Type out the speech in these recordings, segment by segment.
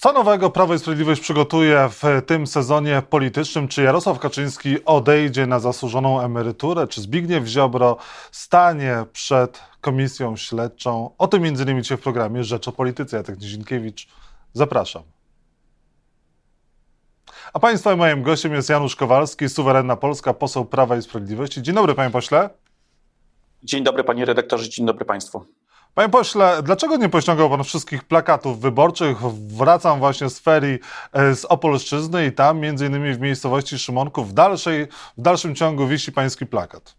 Co nowego Prawo i Sprawiedliwość przygotuje w tym sezonie politycznym? Czy Jarosław Kaczyński odejdzie na zasłużoną emeryturę? Czy Zbigniew Ziobro stanie przed komisją śledczą? O tym między innymi dzisiaj w programie Rzecz o Polityce. Jacek Nizinkiewicz, zapraszam. A Państwa moim gościem jest Janusz Kowalski, suwerenna Polska, poseł Prawa i Sprawiedliwości. Dzień dobry, panie pośle. Dzień dobry, panie redaktorze, dzień dobry państwu. Panie pośle, dlaczego nie pościągał pan wszystkich plakatów wyborczych? Wracam właśnie z ferii e, z Opolszczyzny i tam, między innymi w miejscowości Szymonków, w, dalszej, w dalszym ciągu wisi pański plakat.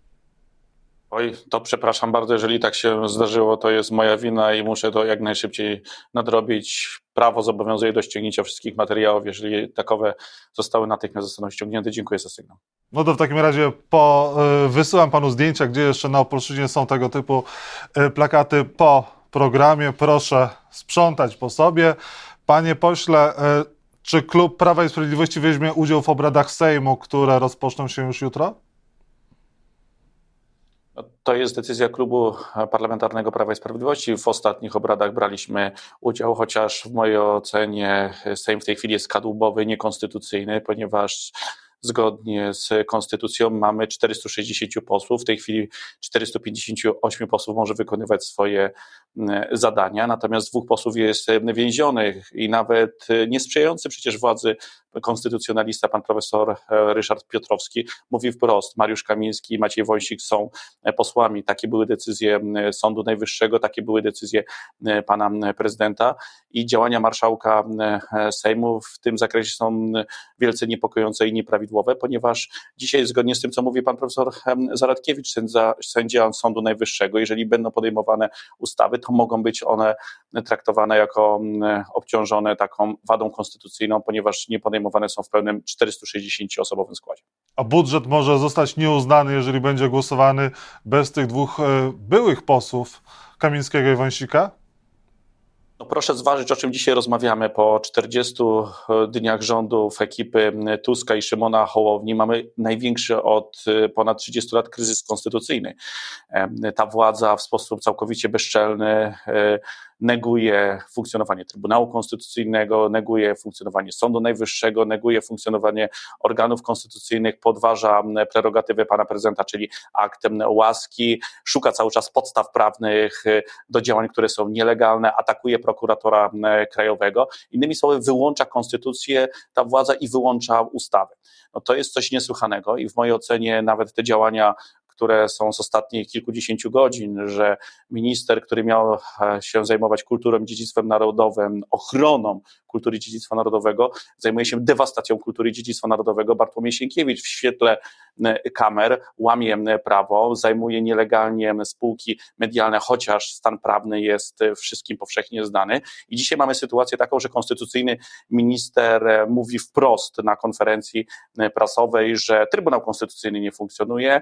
Oj, to przepraszam bardzo, jeżeli tak się zdarzyło, to jest moja wina i muszę to jak najszybciej nadrobić. Prawo zobowiązuje do ściągnięcia wszystkich materiałów, jeżeli takowe zostały natychmiast zostaną ściągnięte. Dziękuję za sygnał. No to w takim razie po, y, wysyłam panu zdjęcia, gdzie jeszcze na Opolszczyźnie są tego typu y, plakaty po programie. Proszę sprzątać po sobie. Panie pośle, y, czy klub Prawa i Sprawiedliwości weźmie udział w obradach Sejmu, które rozpoczną się już jutro? To jest decyzja klubu parlamentarnego Prawa i Sprawiedliwości. W ostatnich obradach braliśmy udział, chociaż w mojej ocenie Sejm w tej chwili jest kadłubowy, niekonstytucyjny, ponieważ zgodnie z konstytucją mamy 460 posłów. W tej chwili 458 posłów może wykonywać swoje zadania, natomiast dwóch posłów jest więzionych i nawet niesprzyjający przecież władzy konstytucjonalista, pan profesor e, Ryszard Piotrowski, mówi wprost, Mariusz Kamiński i Maciej Wąsik są e, posłami. Takie były decyzje Sądu Najwyższego, takie były decyzje pana prezydenta i działania marszałka Sejmu w tym zakresie są wielce niepokojące i nieprawidłowe, ponieważ dzisiaj zgodnie z tym, co mówi pan profesor Zaradkiewicz, sędzia, sędzia Sądu Najwyższego, jeżeli będą podejmowane ustawy, to mogą być one traktowane jako obciążone taką wadą konstytucyjną, ponieważ nie podejmowane podejmowane są w pełnym 460-osobowym składzie. A budżet może zostać nieuznany, jeżeli będzie głosowany bez tych dwóch e, byłych posłów, Kamińskiego i Wąsika? No proszę zważyć, o czym dzisiaj rozmawiamy. Po 40 e, dniach rządów ekipy Tuska i Szymona Hołowni mamy największy od e, ponad 30 lat kryzys konstytucyjny. Ta władza w sposób całkowicie bezczelny neguje funkcjonowanie Trybunału Konstytucyjnego, neguje funkcjonowanie Sądu Najwyższego, neguje funkcjonowanie organów konstytucyjnych, podważa prerogatywy pana prezydenta, czyli aktem łaski, szuka cały czas podstaw prawnych y, do działań, które są nielegalne, atakuje prokuratora krajowego. Innymi słowy, wyłącza konstytucję ta władza i wyłącza ustawy. No to jest coś niesłychanego i w mojej ocenie nawet te działania które są z ostatnich kilkudziesięciu godzin, że minister, który miał e, się zajmować kulturą, dziedzictwem narodowym, ochroną kultury dziedzictwa narodowego, zajmuje się dewastacją kultury dziedzictwa narodowego. Bartłomiej Sienkiewicz w świetle kamer łamie prawo, zajmuje nielegalnie spółki medialne, chociaż stan prawny jest wszystkim powszechnie znany. I dzisiaj mamy sytuację taką, że konstytucyjny minister e, mówi wprost na konferencji prasowej, że Trybunał Konstytucyjny nie funkcjonuje,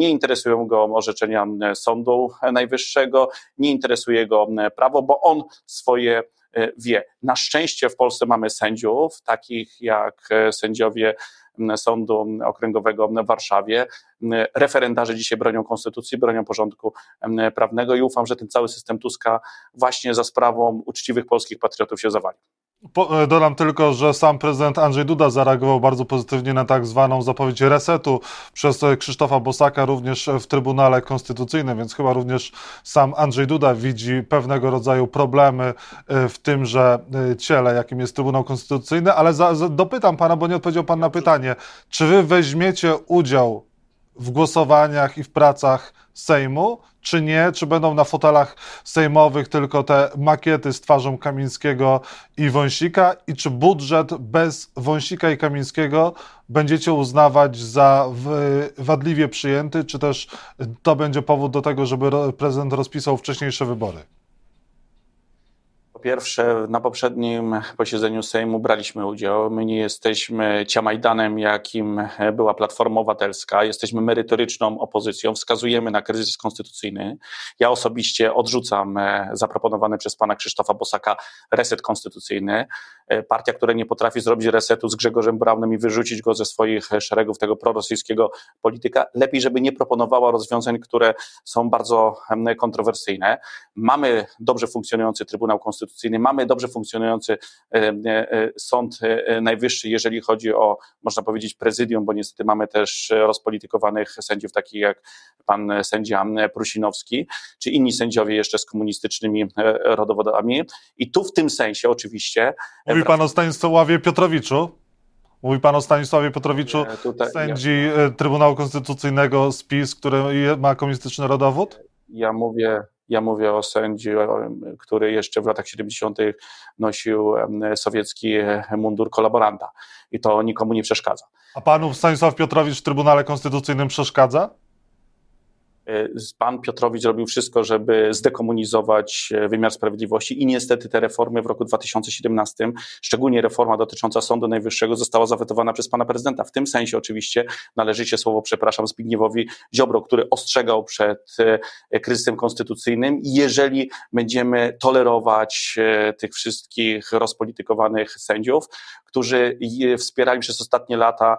nie interesują go orzeczenia Sądu Najwyższego, nie interesuje go prawo, bo on swoje e, wie. Na szczęście w Polsce mamy sędziów, takich jak e, sędziowie Sądu Okręgowego w Warszawie. Referendarze dzisiaj bronią konstytucji, bronią porządku prawnego i ufam, że ten cały system Tuska właśnie za sprawą uczciwych polskich patriotów się zawali. E, dodam tylko, że sam prezydent Andrzej Duda zareagował bardzo pozytywnie na tak zwaną zapowiedź resetu. Przez e, Krzysztofa Bosaka również w Trybunale Konstytucyjnym, więc chyba również sam Andrzej Duda widzi pewnego rodzaju problemy e, w tymże ciele, jakim jest Trybunał Konstytucyjny, ale za, za, dopytam pana, bo nie odpowiedział pan na pytanie, czy wy weźmiecie udział w głosowaniach i w pracach Sejmu, czy nie? Czy będą na fotelach sejmowych tylko te makiety z twarzą Kamińskiego i Wąsika? I czy budżet bez Wąsika i Kamińskiego będziecie uznawać za wadliwie przyjęty, czy też to będzie powód do tego, żeby prezydent rozpisał wcześniejsze wybory? Pierwsze, na poprzednim posiedzeniu Sejmu braliśmy udział. My nie jesteśmy ciamajdanem, jakim była Platforma Obywatelska. Jesteśmy merytoryczną opozycją. Wskazujemy na kryzys konstytucyjny. Ja osobiście odrzucam e, zaproponowany przez pana Krzysztofa Bosaka reset konstytucyjny. E, partia, która nie potrafi zrobić resetu z Grzegorzem Braunem i wyrzucić go ze swoich szeregów tego prorosyjskiego polityka, lepiej, żeby nie proponowała rozwiązań, które są bardzo kontrowersyjne. Mamy dobrze funkcjonujący Trybunał Konstytucyjny konstytucyjny, mamy dobrze funkcjonujący Sąd Najwyższy, jeżeli chodzi o, można powiedzieć, prezydium, bo niestety mamy też rozpolitykowanych sędziów, takich jak pan sędzia Prusinowski, czy inni sędziowie jeszcze z komunistycznymi rodowodami. I tu w tym sensie oczywiście. Mówi pan o Stanisławie Piotrowiczu? Mówi pan o Stanisławie Piotrowiczu, tutaj, sędzi ja... E, Trybunału Konstytucyjnego z PiS, który ma komunistyczny rodowód? Ja mówię, ja mówię o sędzi, który jeszcze w latach 70. nosił sowiecki mundur kolaboranta i to nikomu nie przeszkadza. A panu Stanisław Piotrowicz w Trybunale Konstytucyjnym przeszkadza? E, pan Piotrowicz zrobił wszystko, żeby zdekomunizować e, wymiar sprawiedliwości i niestety te reformy w roku 2017, szczególnie reforma dotycząca Sądu Najwyższego, została zawetowana przez pana prezydenta. W tym sensie oczywiście należy się słowo, przepraszam, Zbigniewowi Ziobro, który ostrzegał przed e, kryzysem konstytucyjnym. Jeżeli będziemy tolerować tych wszystkich rozpolitykowanych sędziów, którzy wspierali przez ostatnie lata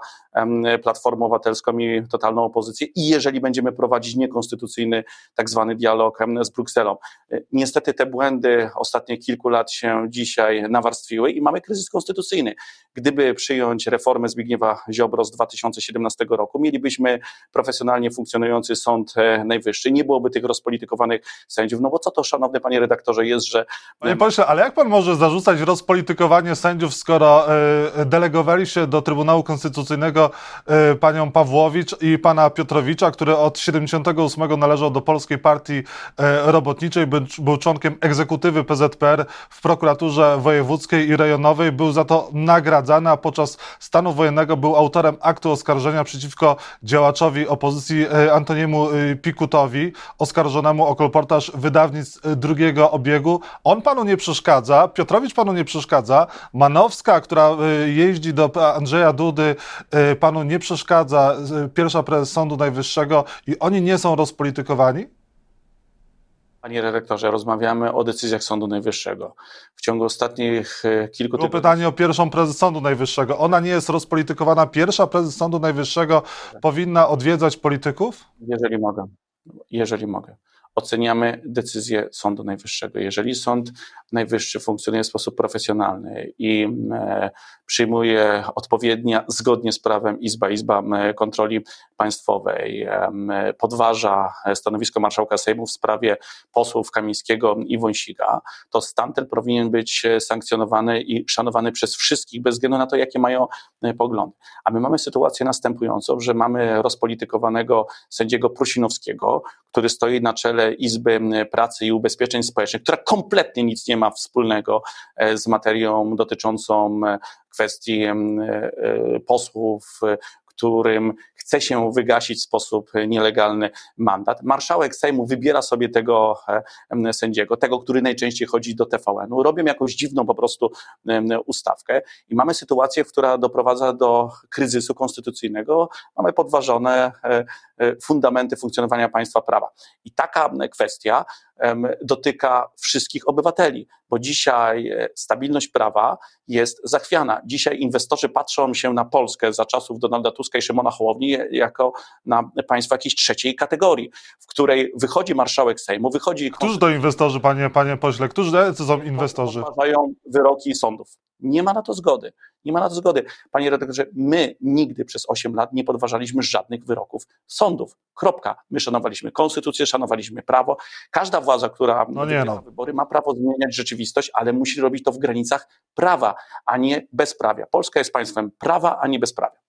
Platformę Obywatelską i totalną opozycję i jeżeli będziemy prowadzić niekonstytucyjny tak zwany dialog z Brukselą. E, niestety te błędy ostatnich kilku lat się dzisiaj nawarstwiły i mamy kryzys konstytucyjny. Gdyby przyjąć reformę Zbigniewa Ziobro z 2017 roku, mielibyśmy profesjonalnie funkcjonujący Sąd e, Najwyższy, nie byłoby tych rozpolitykowanych sędziów, no bo co to, szanowny panie redaktorze, jest, że... Panie pośle, ale jak pan może zarzucać rozpolitykowanie sędziów, skoro e, delegowali się do Trybunału Konstytucyjnego E, panią Pawłowicz i pana Piotrowicza, który od 78 należał do Polskiej Partii e, Robotniczej, był, członkiem egzekutywy PZPR w prokuraturze wojewódzkiej i rejonowej, był za to nagradzany, a podczas stanu wojennego był autorem aktu oskarżenia przeciwko działaczowi opozycji Antoniemu Pikutowi, oskarżonemu o kolportaż wydawnictw drugiego obiegu. On panu nie przeszkadza, Piotrowicz panu nie przeszkadza, Manowska, która jeździ do Andrzeja Dudy panu nie przeszkadza pierwsza prezes Sądu Najwyższego i oni nie są rozpolitykowani? Panie redaktorze, rozmawiamy o decyzjach Sądu Najwyższego. W ciągu ostatnich kilku tygodni. pytanie o pierwszą prezes Sądu Najwyższego. Ona nie jest rozpolitykowana. Pierwsza prezes Sądu Najwyższego powinna odwiedzać polityków? Jeżeli mogę. Jeżeli mogę oceniamy decyzję Sądu Najwyższego. Jeżeli Sąd Najwyższy funkcjonuje w sposób profesjonalny i e, przyjmuje odpowiednia, zgodnie z prawem Izba, Izba Kontroli Państwowej, e, podważa stanowisko marszałka Sejmu w sprawie posłów Kamińskiego i Wąsiga, to stan ten powinien być sankcjonowany i szanowany przez wszystkich, bez względu na to, jakie mają e, poglądy. A my mamy sytuację następującą, że mamy rozpolitykowanego sędziego Prusinowskiego, który stoi na czele Izby Pracy i Ubezpieczeń Społecznych, która kompletnie nic nie ma wspólnego e, z materią dotyczącą e, kwestii e, posłów, którym chce się wygasić w sposób nielegalny mandat. Marszałek Sejmu wybiera sobie tego sędziego, tego, który najczęściej chodzi do TVN-u. Robią jakąś dziwną po prostu ustawkę i mamy sytuację, która doprowadza do kryzysu konstytucyjnego. Mamy podważone fundamenty funkcjonowania państwa prawa. I taka kwestia dotyka wszystkich obywateli, bo dzisiaj e, stabilność prawa jest zachwiana. Dzisiaj inwestorzy patrzą się na Polskę za czasów Donalda Tuska i Szymona Hołowni jako na państwo jakiejś trzeciej kategorii, w której wychodzi marszałek Sejmu, wychodzi... Którzy to inwestorzy, panie, panie pośle? Którzy to są inwestorzy? Uważają wyroki sądów. Nie ma na to zgody. Nie ma na to zgody. Panie redaktorze, my nigdy przez 8 lat nie podważaliśmy żadnych wyroków sądów. Kropka. My szanowaliśmy konstytucję, szanowaliśmy prawo. Każda władza, która no no. wybory, ma prawo zmieniać rzeczywistość, ale musi robić to w granicach prawa, a nie bezprawia. Polska jest państwem prawa, a nie bezprawia.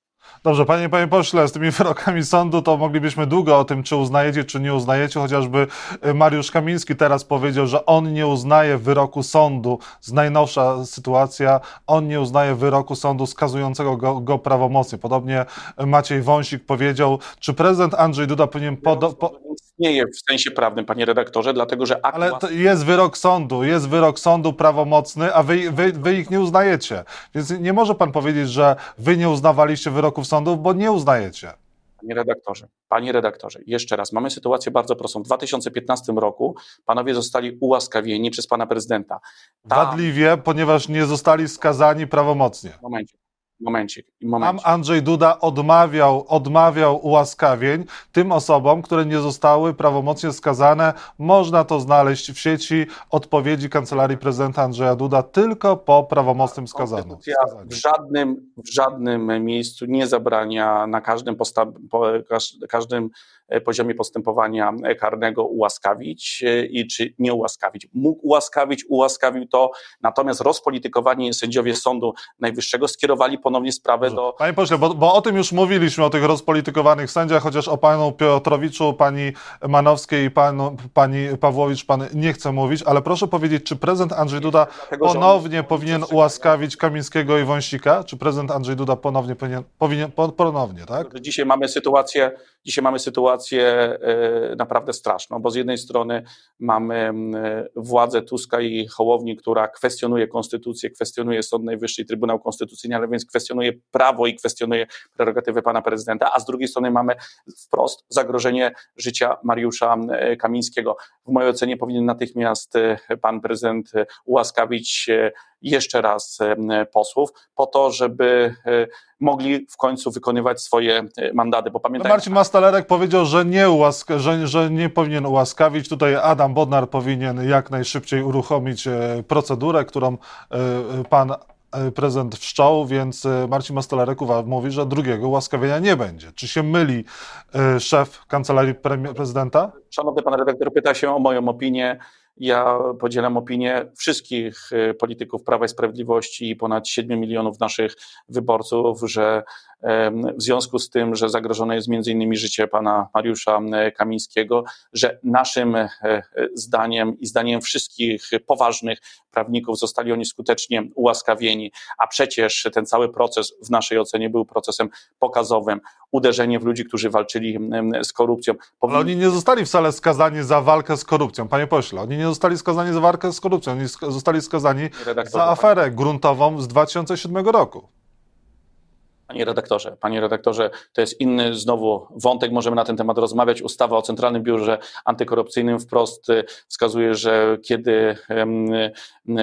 Dobrze, panie, panie pośle, z tymi wyrokami sądu to moglibyśmy długo o tym, czy uznajecie, czy nie uznajecie. Chociażby y, Mariusz Kamiński teraz powiedział, że on nie uznaje wyroku sądu, z najnowsza sytuacja, on nie uznaje wyroku sądu skazującego go, go prawomocnie. Podobnie Maciej Wąsik powiedział, czy prezydent Andrzej Duda powinien... Po... Istnieje w sensie prawnym, panie redaktorze, dlatego że... Akt Ale jest wyrok sądu, jest wyrok sądu prawomocny, a wy, wy, wy ich nie uznajecie. Więc nie może pan powiedzieć, że wy nie uznawaliście wyroków sądów, bo nie uznajecie. Panie redaktorze, panie redaktorze, jeszcze raz, mamy sytuację bardzo prostą. W 2015 roku panowie zostali ułaskawieni przez pana prezydenta. Ta... Wadliwie, ponieważ nie zostali skazani prawomocnie. W momencie. Momencik, Tam momencik. Andrzej Duda odmawiał, odmawiał ułaskawień tym osobom, które nie zostały prawomocnie skazane. Można to znaleźć w sieci odpowiedzi Kancelarii Prezydenta Andrzeja Duda tylko po prawomocnym skazaniu. Konstytucja w żadnym, w żadnym miejscu nie zabrania na każdym, posta- po, każ- każdym poziomie postępowania karnego ułaskawić e, i czy nie ułaskawić. Mógł ułaskawić, ułaskawił to, natomiast rozpolitykowani sędziowie Sądu Najwyższego skierowali ponownie sprawę do Panie pośle, bo, bo o tym już mówiliśmy, o tych rozpolitykowanych sędziach, chociaż o panu Piotrowiczu, pani Manowskiej i panu, pani Pawłowicz pan nie chce mówić, ale proszę powiedzieć, czy prezydent Andrzej Duda Dlatego, ponownie oni- powinien ułaskawić Kamińskiego i Wąsika? Czy prezydent Andrzej Duda ponownie powinien, powinien po- ponownie, tak? Dzisiaj mamy sytuację, dzisiaj mamy sytuację e, naprawdę straszną, bo z jednej strony mamy władzę Tuska i Hołowni, która kwestionuje konstytucję, kwestionuje Sąd Najwyższy i Trybunał Konstytucyjny, ale więc kwestionuje prawo i kwestionuje prerogatywy pana prezydenta, a z drugiej strony mamy wprost zagrożenie życia Mariusza Kamińskiego. W mojej ocenie powinien natychmiast e, pan prezydent e, ułaskawić jeszcze raz e, posłów po to, żeby e, mogli w końcu wykonywać swoje e, mandaty, bo No pamiętajmy, Marcin Mastalerek powiedział, że nie, ułaska, że, że nie powinien ułaskawić. Tutaj Adam Bodnar powinien jak najszybciej uruchomić procedurę, którą pan prezydent wszczął, więc Marcin Mastalerek uwa- mówi, że drugiego ułaskawienia nie będzie. Czy się myli szef kancelarii prezydenta? Szanowny pan redaktor pyta się o moją opinię. Ja podzielam opinię wszystkich e, polityków Prawa i Sprawiedliwości i ponad 7 milionów naszych wyborców, że w związku z tym, że zagrożone jest między innymi życie pana Mariusza Kamińskiego, że naszym e, zdaniem i zdaniem wszystkich poważnych prawników zostali oni skutecznie ułaskawieni, a przecież ten cały proces w naszej ocenie był procesem pokazowym, uderzenie w ludzi, którzy walczyli z korupcją. Ale oni nie zostali wcale skazani za walkę z korupcją, panie pośle. Oni nie zostali skazani za walkę z korupcją, oni sk- zostali skazani za aferę gruntową z 2007 roku. Panie redaktorze, panie redaktorze, to jest inny znowu wątek, możemy na ten temat rozmawiać. Ustawa o Centralnym Biurze Antykorupcyjnym wprost y, wskazuje, że kiedy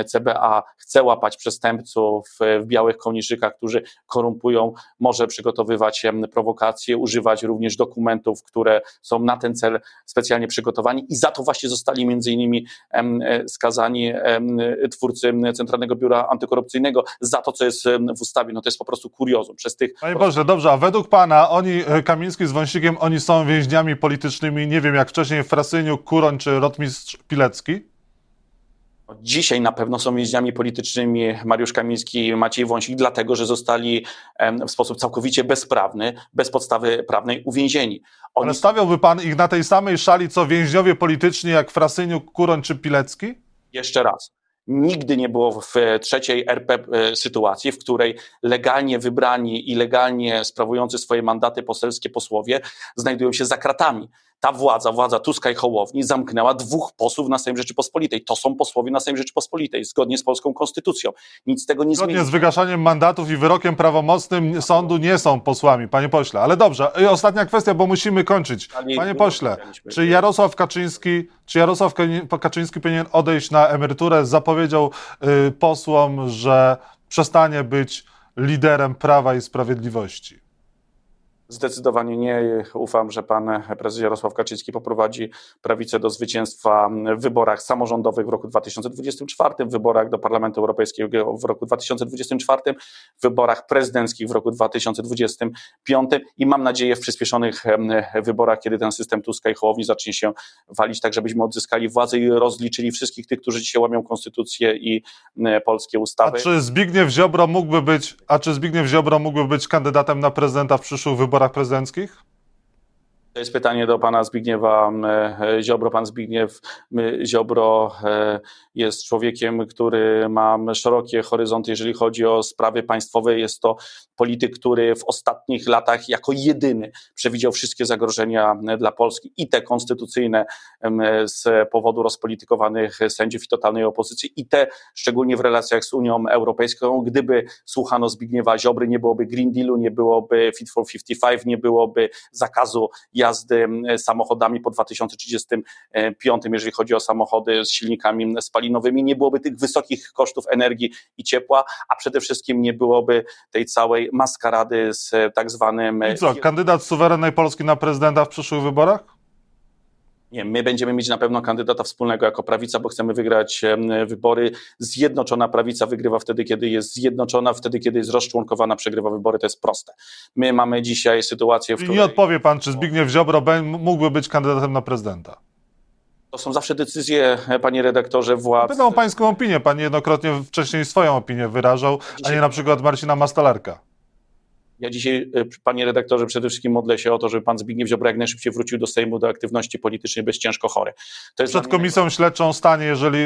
CBA chce łapać przestępców y, w białych kołniszykach, którzy korumpują, może przygotowywać prowokacje, używać również dokumentów, które są na ten cel specjalnie przygotowani i za to właśnie zostali między innymi e, skazani em, twórcy Centralnego Biura Antykorupcyjnego za to, co jest w ustawie. No to jest po prostu kuriozum. Przez tych Panie Boże, dobrze, a według pana oni, e, Kamiński z Wąsikiem, oni są więźniami politycznymi, nie wiem, jak wcześniej Frasyniuk, Kuroń czy Rotmistrz Pilecki? Dzisiaj na pewno są więźniami politycznymi Mariusz Kamiński i Maciej Wąsik, dlatego że zostali w sposób całkowicie bezprawny, bez podstawy prawnej uwięzieni. Oni Ale stawiałby pan ich na tej samej szali, co więźniowie polityczni, jak Frasyniuk, Kuroń czy Pilecki? Jeszcze raz. Nigdy nie było w trzeciej RP e, sytuacji, w której legalnie wybrani i legalnie sprawujący swoje mandaty poselskie posłowie znajdują się za kratami. Ta władza, władza Tuska i Hołowni zamknęła dwóch posłów na Sejm Rzeczypospolitej. To są posłowie na Sejm Rzeczypospolitej, zgodnie z polską konstytucją. Nic z tego nie zmieni. Zgodnie z wygaszaniem mandatów i wyrokiem prawomocnym sądu nie są posłami, panie pośle. Ale dobrze, i ostatnia kwestia, bo musimy kończyć. Panie nie pośle, czy Jarosław Kaczyński, czy Jarosław Kaczyński powinien odejść na emeryturę? Zapowiedział y, posłom, że przestanie być liderem Prawa i Sprawiedliwości. Zdecydowanie nie. Ufam, że pan prezes Jarosław Kaczyński poprowadzi prawicę do zwycięstwa w wyborach samorządowych w roku 2024, w wyborach do Parlamentu Europejskiego w roku 2024, w wyborach prezydenckich w roku 2025 i mam nadzieję w przyspieszonych wyborach, kiedy ten system Tuska i Hołowni zacznie się walić, tak żebyśmy odzyskali władzę i rozliczyli wszystkich tych, którzy dzisiaj łamią konstytucję i polskie A ustawy. czy Zbigniew Ziobro mógłby być, a czy Zbigniew Ziobro mógłby być kandydatem na prezydenta w przyszłych wyborach prezydenckich? Jest pytanie do pana Zbigniewa e, Ziobro. Pan Zbigniew e, Ziobro e, jest człowiekiem, który ma szerokie horyzonty, jeżeli chodzi o sprawy państwowe. Jest to polityk, który w ostatnich latach jako jedyny przewidział wszystkie zagrożenia dla Polski i te konstytucyjne z powodu rozpolitykowanych sędziów i totalnej opozycji i te szczególnie w relacjach z Unią Europejską. Gdyby słuchano Zbigniewa Ziobry, nie byłoby Green Dealu, nie byłoby Fit for 55, nie byłoby zakazu jazdy samochodami po 2035, jeżeli chodzi o samochody z silnikami spalinowymi. Nie byłoby tych wysokich kosztów energii i ciepła, a przede wszystkim nie byłoby tej całej maskarady z tak zwanym. I co, kandydat suwerennej Polski na prezydenta w przyszłych wyborach? Nie, my będziemy mieć na pewno kandydata wspólnego jako prawica, bo chcemy wygrać wybory. Zjednoczona prawica wygrywa wtedy, kiedy jest zjednoczona, wtedy, kiedy jest rozczłonkowana, przegrywa wybory. To jest proste. My mamy dzisiaj sytuację, w której. nie odpowie pan, czy Zbigniew Ziobro mógłby być kandydatem na prezydenta? To są zawsze decyzje, panie redaktorze, władz. Pytam o pańską opinię. Pan niejednokrotnie wcześniej swoją opinię wyrażał, a nie na przykład Marcina Mastalerka. Ja dzisiaj, panie redaktorze, przede wszystkim modlę się o to, żeby pan Zbigniew Ziobro jak najszybciej wrócił do Sejmu, do aktywności politycznej bez ciężko chory. Przed komisją śledczą stanie, jeżeli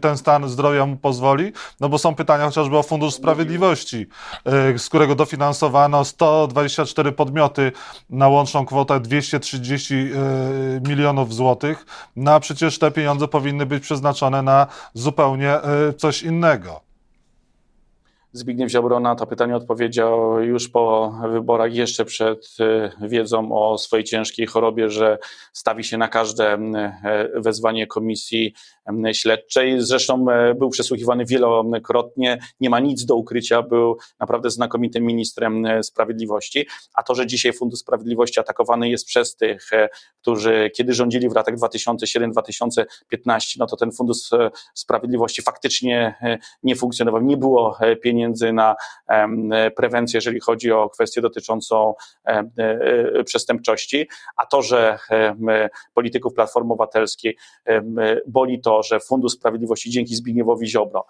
ten stan zdrowia mu pozwoli, no bo są pytania chociażby o Fundusz Sprawiedliwości, z którego dofinansowano 124 podmioty na łączną kwotę 230 milionów złotych, no a przecież te pieniądze powinny być przeznaczone na zupełnie coś innego. Zbigniew Ziobro na to pytanie odpowiedział już po wyborach, jeszcze przed wiedzą o swojej ciężkiej chorobie, że stawi się na każde wezwanie komisji śledczej. Zresztą był przesłuchiwany wielokrotnie, nie ma nic do ukrycia, był naprawdę znakomitym ministrem sprawiedliwości. A to, że dzisiaj Fundusz Sprawiedliwości atakowany jest przez tych, którzy kiedy rządzili w latach 2007-2015, no to ten Fundusz Sprawiedliwości faktycznie nie funkcjonował, nie było pieniędzy pieniędzy na prewencję, jeżeli chodzi o kwestię dotyczącą przestępczości, a to, że polityków Platformy Obywatelskiej boli to, że Fundusz Sprawiedliwości dzięki Zbigniewowi Ziobro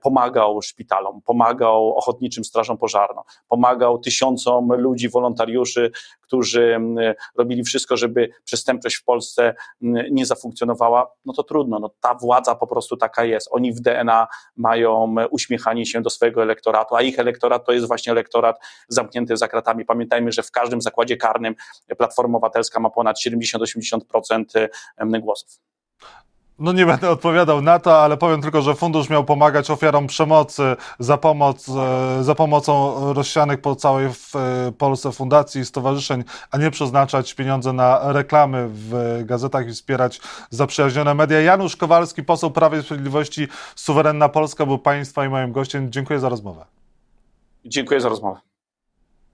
pomagał szpitalom, pomagał ochotniczym strażom pożarną, pomagał tysiącom ludzi, wolontariuszy, którzy robili wszystko, żeby przestępczość w Polsce nie zafunkcjonowała, no to trudno, no ta władza po prostu taka jest. Oni w DNA mają uśmiechanie się do swojego elektoratu, a ich elektorat to jest właśnie elektorat zamknięty za kratami. Pamiętajmy, że w każdym zakładzie karnym Platforma Obywatelska ma ponad 70-80% głosów. No nie będę odpowiadał na to, ale powiem tylko, że fundusz miał pomagać ofiarom przemocy za, pomoc, za pomocą rozsianych po całej Polsce fundacji i stowarzyszeń, a nie przeznaczać pieniądze na reklamy w gazetach i wspierać zaprzyjaźnione media. Janusz Kowalski, poseł Prawa i Sprawiedliwości, Suwerenna Polska był Państwa i moim gościem. Dziękuję za rozmowę. Dziękuję za rozmowę.